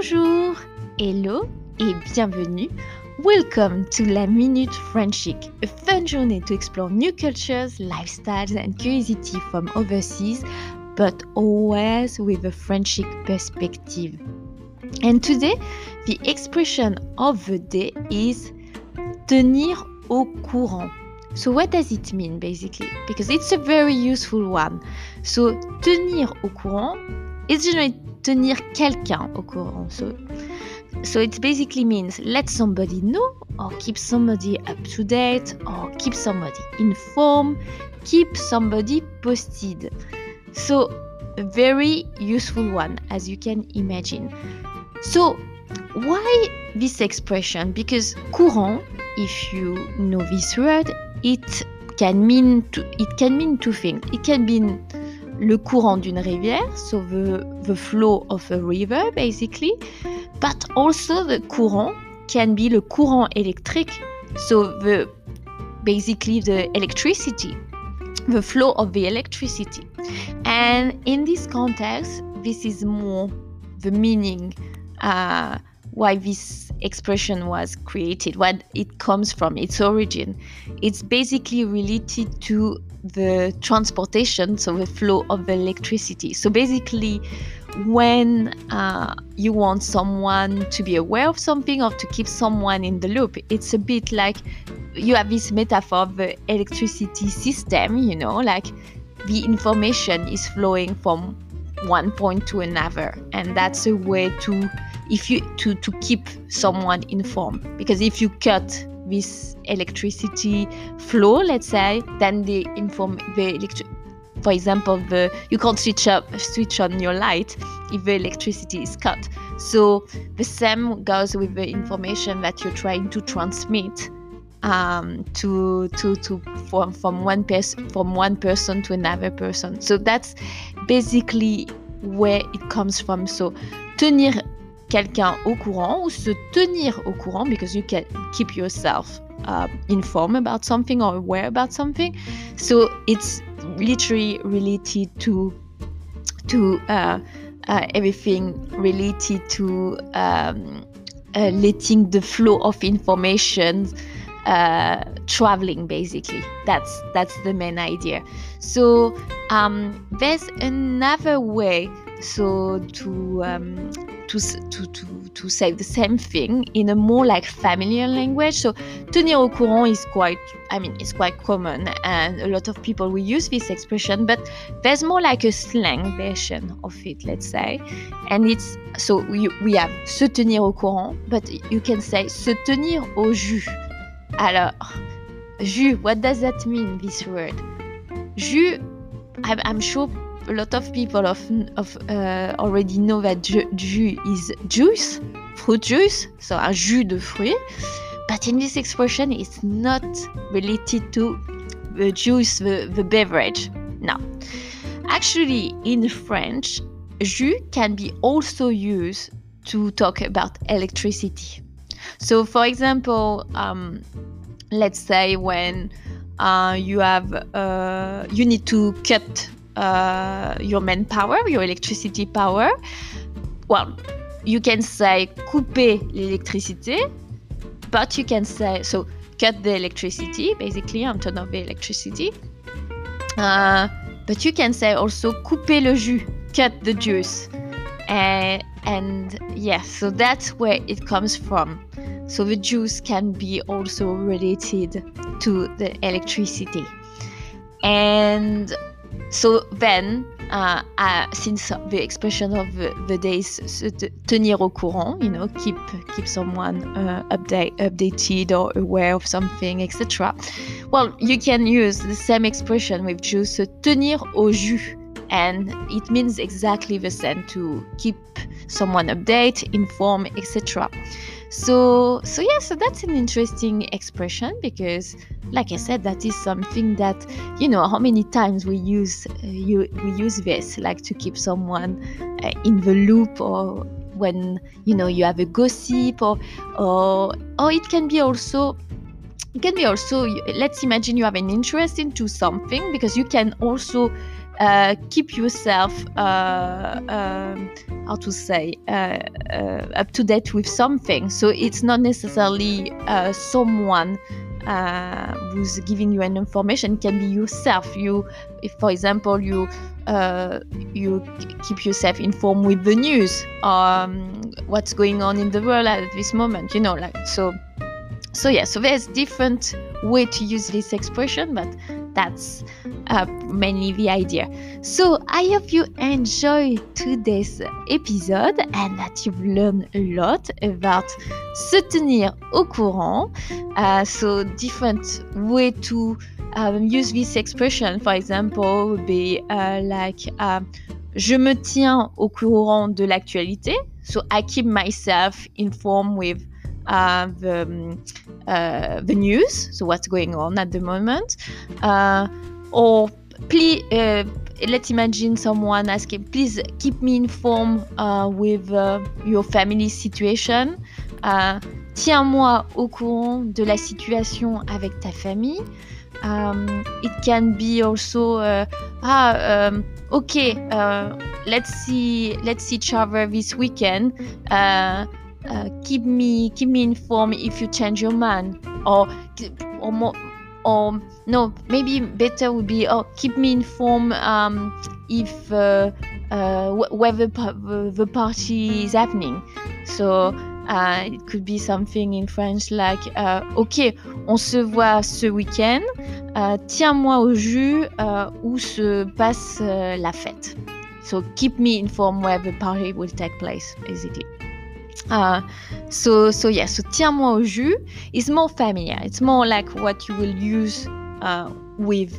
Bonjour, hello et bienvenue. Welcome to La Minute Frenchic, a fun journey to explore new cultures, lifestyles, and curiosity from overseas, but always with a Frenchic perspective. And today, the expression of the day is tenir au courant. So, what does it mean basically? Because it's a very useful one. So, tenir au courant is generally tenir quelqu'un au courant. So, so it basically means let somebody know or keep somebody up to date or keep somebody informed, keep somebody posted. So, a very useful one as you can imagine. So, why this expression? Because courant, if you know this word, it can mean to, it can mean two things. It can mean le courant d'une rivière, so the, the flow of a river basically, but also the courant can be le courant électrique, so the basically the electricity, the flow of the electricity. And in this context, this is more the meaning uh, why this expression was created, what it comes from, its origin. It's basically related to the transportation, so the flow of electricity. So basically, when uh, you want someone to be aware of something or to keep someone in the loop, it's a bit like you have this metaphor of the electricity system, you know, like the information is flowing from one point to another, and that's a way to if you to to keep someone informed. Because if you cut this electricity flow let's say then the inform the electric for example the you can't switch up switch on your light if the electricity is cut. So the same goes with the information that you're trying to transmit um, to to to from from one person from one person to another person. So that's basically where it comes from. So tenir quelqu'un au courant ou se tenir au courant because you can keep yourself uh, informed about something or aware about something. So it's literally related to to uh, uh, everything related to um, uh, letting the flow of information uh, traveling basically that's that's the main idea so um, there's another way so to um, to, to, to, to say the same thing in a more like familiar language. So tenir au courant is quite, I mean, it's quite common and a lot of people will use this expression, but there's more like a slang version of it, let's say. And it's, so we, we have se tenir au courant, but you can say se tenir au jus. Alors, jus, what does that mean, this word? Jus, I'm, I'm sure a lot of people of, of uh, already know that jus is juice, fruit juice, so a jus de fruit. But in this expression, it's not related to the juice, the, the beverage. No. Actually, in French, jus can be also used to talk about electricity. So, for example, um, let's say when uh, you have uh, you need to cut uh, your manpower, your electricity power. Well, you can say couper l'électricité, but you can say so cut the electricity basically on top of the electricity. Uh, but you can say also couper le jus, cut the juice. And, and yeah, so that's where it comes from. So the juice can be also related to the electricity. And so then, uh, uh, since the expression of the, the day is tenir au courant, you know, keep keep someone uh, update, updated or aware of something, etc. Well, you can use the same expression with jus, tenir au jus, and it means exactly the same to keep someone update, inform, etc. So, so yeah, so that's an interesting expression because, like I said, that is something that you know how many times we use uh, you, we use this like to keep someone uh, in the loop or when you know you have a gossip or or or it can be also it can be also let's imagine you have an interest into something because you can also uh, keep yourself uh, um, how to say uh, uh, up to date with something. So it's not necessarily someone uh, who's giving you an information. It can be yourself. You if for example you uh, you keep yourself informed with the news um, what's going on in the world at this moment you know like so so yeah. So there's different way to use this expression but that's uh, mainly the idea. So i hope you enjoy today's episode and that you've learned a lot about se tenir au courant uh, so different way to um, use this expression. For example would be uh, like um, je me tiens au courant de l'actualité so i keep myself informed with uh, the, um, uh, the news, so what's going on at the moment, uh, or please. Let's imagine someone asking, please keep me informed with your family situation. Tiens-moi au courant de la situation avec ta famille. Um, it can be also uh, ah um, okay uh, let's see let's see each other this weekend uh, uh, keep me keep me informed if you change your mind. Or or more or no maybe better would be oh keep me informed um, if uh, uh, whether the party is happening. So uh, it could be something in French like uh, ok on se voit ce week-end uh, tiens-moi au jus où se passe la fête. So keep me informed where the party will take place basically uh, so so yeah so tiens-moi au jus. Is more familiar. It's more like what you will use uh, with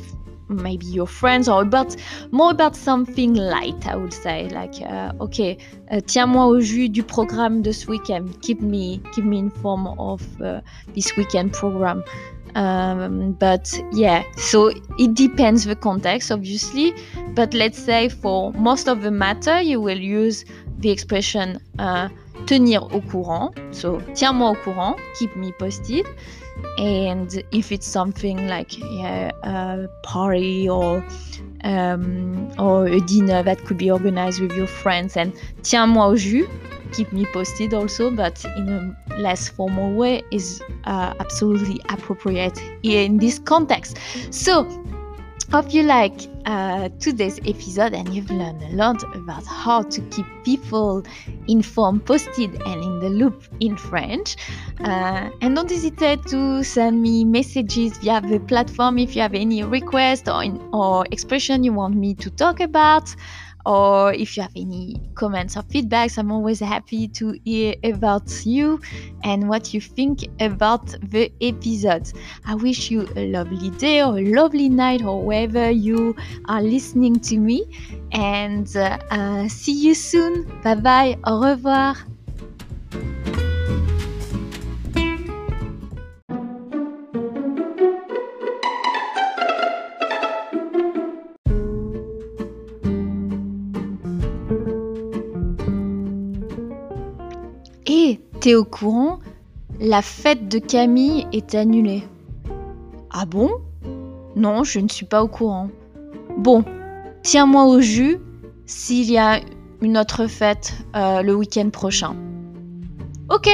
maybe your friends or about more about something light i would say. Like uh, okay uh, tiens-moi au jus du programme this weekend. Keep me keep me informed of uh, this weekend program um, but yeah so it depends the context obviously but let's say for most of the matter you will use the expression uh, tenir au courant. So, tiens-moi au courant, keep me posted. And if it's something like yeah, a party or um, or a dinner that could be organized with your friends, and tiens-moi au jus, keep me posted also, but in a less formal way is uh, absolutely appropriate in this context. So, Hope you like uh, today's episode and you've learned a lot about how to keep people informed, posted, and in the loop in French. Uh, and don't hesitate to send me messages via the platform if you have any request or, or expression you want me to talk about or if you have any comments or feedbacks i'm always happy to hear about you and what you think about the episodes. I wish you a lovely day or a lovely night or wherever you are listening to me. And uh, uh, see you soon. Bye bye au revoir Au courant La fête de Camille est annulée. Ah bon? Non, je ne suis pas au courant. Bon, tiens-moi au jus s'il y a une autre fête euh, le week-end prochain. Ok,